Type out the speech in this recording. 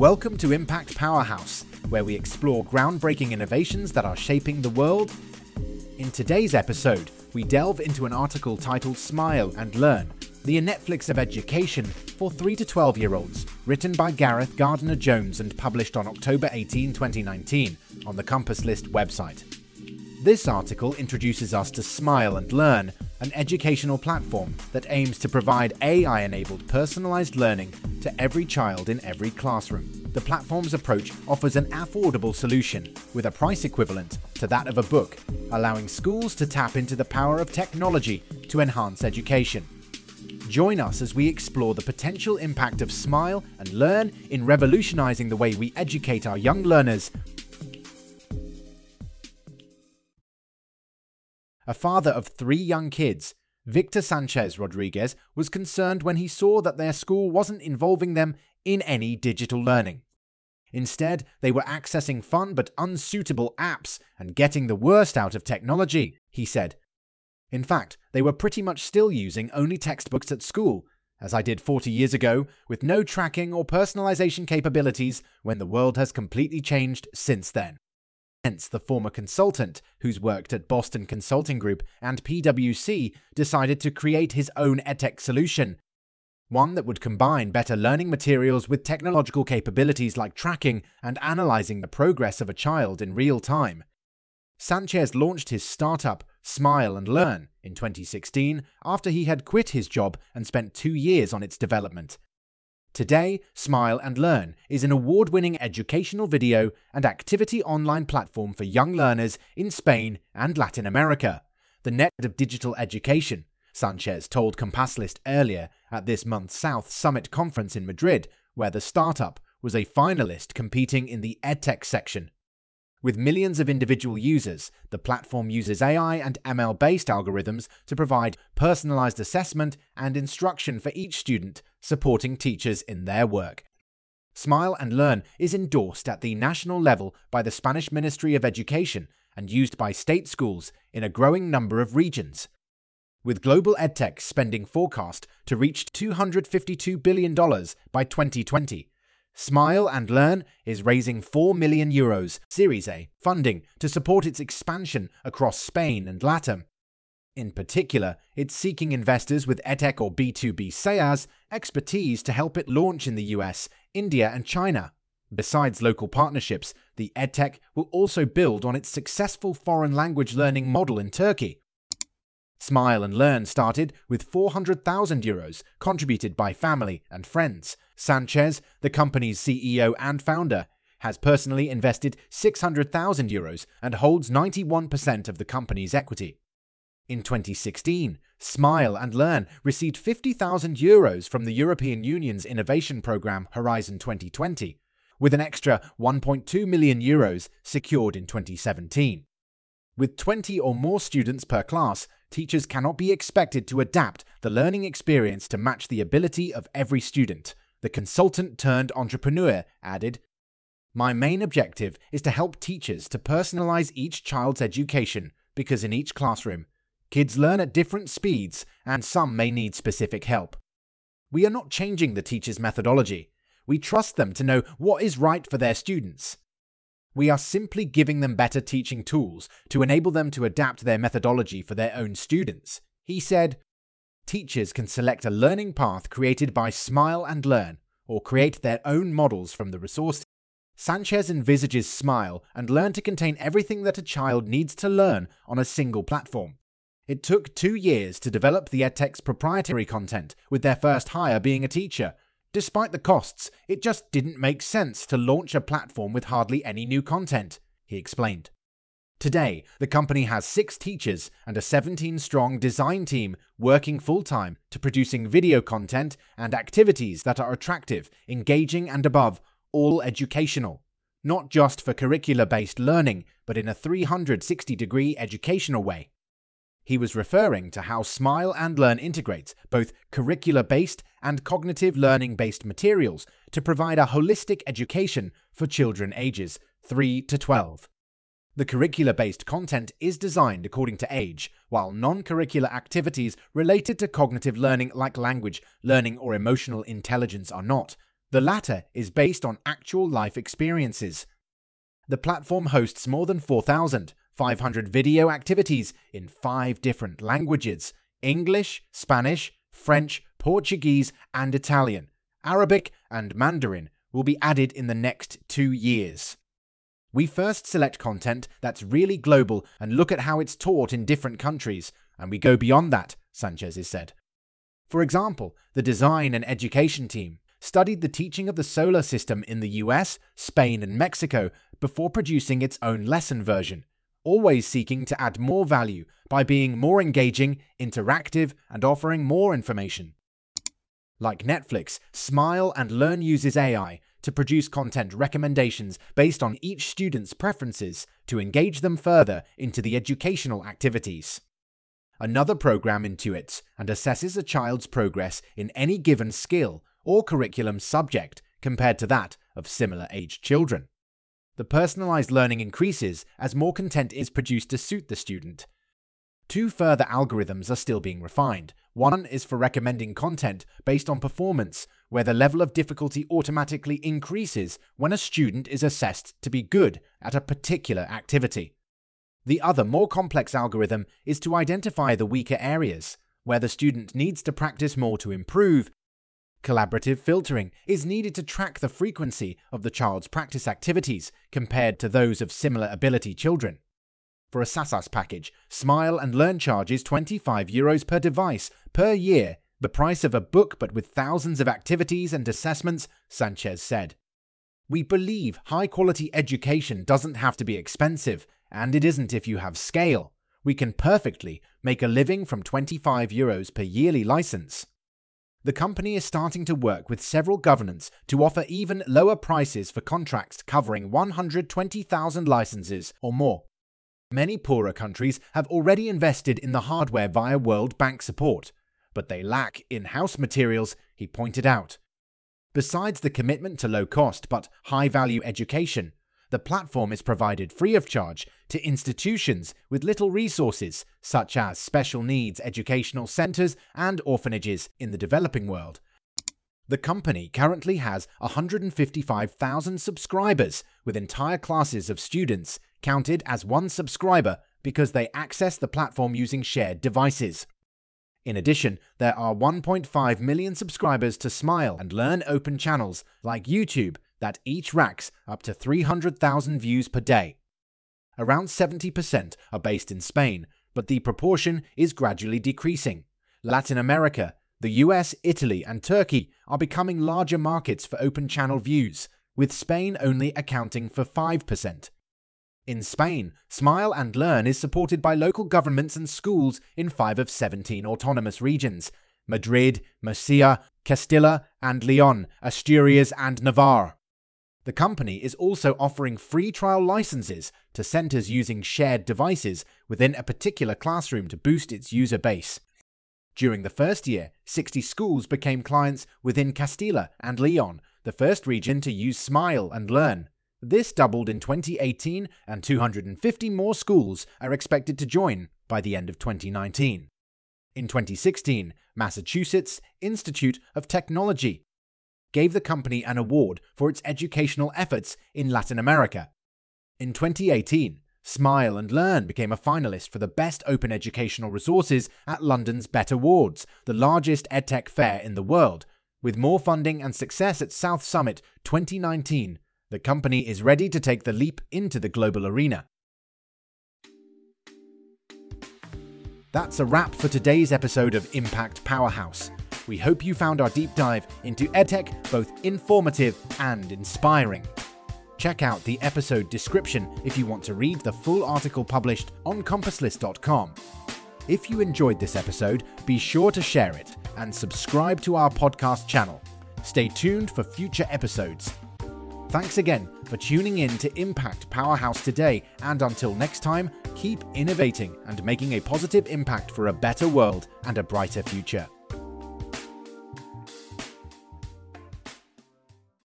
Welcome to Impact Powerhouse, where we explore groundbreaking innovations that are shaping the world. In today's episode, we delve into an article titled Smile and Learn The Netflix of Education for 3 to 12 year olds, written by Gareth Gardner Jones and published on October 18, 2019, on the Compass List website. This article introduces us to Smile and Learn, an educational platform that aims to provide AI enabled personalized learning to every child in every classroom. The platform's approach offers an affordable solution with a price equivalent to that of a book, allowing schools to tap into the power of technology to enhance education. Join us as we explore the potential impact of Smile and Learn in revolutionizing the way we educate our young learners a father of three young kids, Victor Sanchez Rodriguez was concerned when he saw that their school wasn't involving them in any digital learning. Instead, they were accessing fun but unsuitable apps and getting the worst out of technology, he said. In fact, they were pretty much still using only textbooks at school, as I did 40 years ago, with no tracking or personalization capabilities when the world has completely changed since then. Hence, the former consultant, who's worked at Boston Consulting Group and PwC, decided to create his own edtech solution. One that would combine better learning materials with technological capabilities like tracking and analyzing the progress of a child in real time. Sanchez launched his startup, Smile and Learn, in 2016 after he had quit his job and spent two years on its development. Today, Smile and Learn is an award winning educational video and activity online platform for young learners in Spain and Latin America. The net of digital education, Sanchez told Compasslist earlier at this month's South Summit conference in Madrid, where the startup was a finalist competing in the EdTech section. With millions of individual users, the platform uses AI and ML based algorithms to provide personalized assessment and instruction for each student, supporting teachers in their work. Smile and Learn is endorsed at the national level by the Spanish Ministry of Education and used by state schools in a growing number of regions. With global edtech spending forecast to reach $252 billion by 2020, Smile and Learn is raising 4 million euros Series A funding to support its expansion across Spain and LATAM. In particular, it's seeking investors with EdTech or B2B SaaS expertise to help it launch in the US, India, and China. Besides local partnerships, the EdTech will also build on its successful foreign language learning model in Turkey. Smile and Learn started with 400,000 euros contributed by family and friends. Sanchez, the company's CEO and founder, has personally invested 600,000 euros and holds 91% of the company's equity. In 2016, Smile and Learn received 50,000 euros from the European Union's innovation program Horizon 2020, with an extra 1.2 million euros secured in 2017. With 20 or more students per class, teachers cannot be expected to adapt the learning experience to match the ability of every student. The consultant turned entrepreneur added, My main objective is to help teachers to personalize each child's education because in each classroom, kids learn at different speeds and some may need specific help. We are not changing the teacher's methodology. We trust them to know what is right for their students. We are simply giving them better teaching tools to enable them to adapt their methodology for their own students. He said, Teachers can select a learning path created by Smile and Learn, or create their own models from the resources. Sanchez envisages Smile and Learn to contain everything that a child needs to learn on a single platform. It took two years to develop the edtech's proprietary content, with their first hire being a teacher, Despite the costs, it just didn't make sense to launch a platform with hardly any new content, he explained. Today, the company has six teachers and a 17 strong design team working full time to producing video content and activities that are attractive, engaging, and above all educational. Not just for curricular based learning, but in a 360 degree educational way. He was referring to how Smile and Learn integrates both curricular based and cognitive learning based materials to provide a holistic education for children ages 3 to 12. The curricular based content is designed according to age, while non curricular activities related to cognitive learning, like language, learning, or emotional intelligence, are not. The latter is based on actual life experiences. The platform hosts more than 4,500 video activities in five different languages English, Spanish, French, Portuguese, and Italian. Arabic and Mandarin will be added in the next two years. We first select content that's really global and look at how it's taught in different countries, and we go beyond that, Sanchez has said. For example, the design and education team studied the teaching of the solar system in the US, Spain, and Mexico before producing its own lesson version, always seeking to add more value by being more engaging, interactive, and offering more information. Like Netflix, Smile and Learn uses AI to produce content recommendations based on each student's preferences to engage them further into the educational activities. Another program intuits and assesses a child's progress in any given skill or curriculum subject compared to that of similar aged children. The personalized learning increases as more content is produced to suit the student. Two further algorithms are still being refined. One is for recommending content based on performance, where the level of difficulty automatically increases when a student is assessed to be good at a particular activity. The other, more complex algorithm is to identify the weaker areas, where the student needs to practice more to improve. Collaborative filtering is needed to track the frequency of the child's practice activities compared to those of similar ability children. For a SASAS package, Smile and Learn charges 25 euros per device per year, the price of a book but with thousands of activities and assessments, Sanchez said. We believe high quality education doesn't have to be expensive, and it isn't if you have scale. We can perfectly make a living from 25 euros per yearly license. The company is starting to work with several governments to offer even lower prices for contracts covering 120,000 licenses or more. Many poorer countries have already invested in the hardware via World Bank support, but they lack in house materials, he pointed out. Besides the commitment to low cost but high value education, the platform is provided free of charge to institutions with little resources, such as special needs educational centres and orphanages in the developing world. The company currently has 155,000 subscribers, with entire classes of students counted as one subscriber because they access the platform using shared devices. In addition, there are 1.5 million subscribers to Smile and Learn open channels like YouTube that each racks up to 300,000 views per day. Around 70% are based in Spain, but the proportion is gradually decreasing. Latin America, the US, Italy, and Turkey are becoming larger markets for open channel views, with Spain only accounting for 5%. In Spain, Smile and Learn is supported by local governments and schools in 5 of 17 autonomous regions Madrid, Murcia, Castilla and Leon, Asturias, and Navarre. The company is also offering free trial licenses to centers using shared devices within a particular classroom to boost its user base. During the first year, 60 schools became clients within Castilla and Leon, the first region to use Smile and Learn. This doubled in 2018, and 250 more schools are expected to join by the end of 2019. In 2016, Massachusetts Institute of Technology gave the company an award for its educational efforts in Latin America. In 2018, Smile and Learn became a finalist for the Best Open Educational Resources at London's BETT Awards, the largest edtech fair in the world. With more funding and success at South Summit 2019, the company is ready to take the leap into the global arena. That's a wrap for today's episode of Impact Powerhouse. We hope you found our deep dive into EdTech both informative and inspiring. Check out the episode description if you want to read the full article published on compasslist.com. If you enjoyed this episode, be sure to share it and subscribe to our podcast channel. Stay tuned for future episodes. Thanks again for tuning in to Impact Powerhouse today, and until next time, keep innovating and making a positive impact for a better world and a brighter future.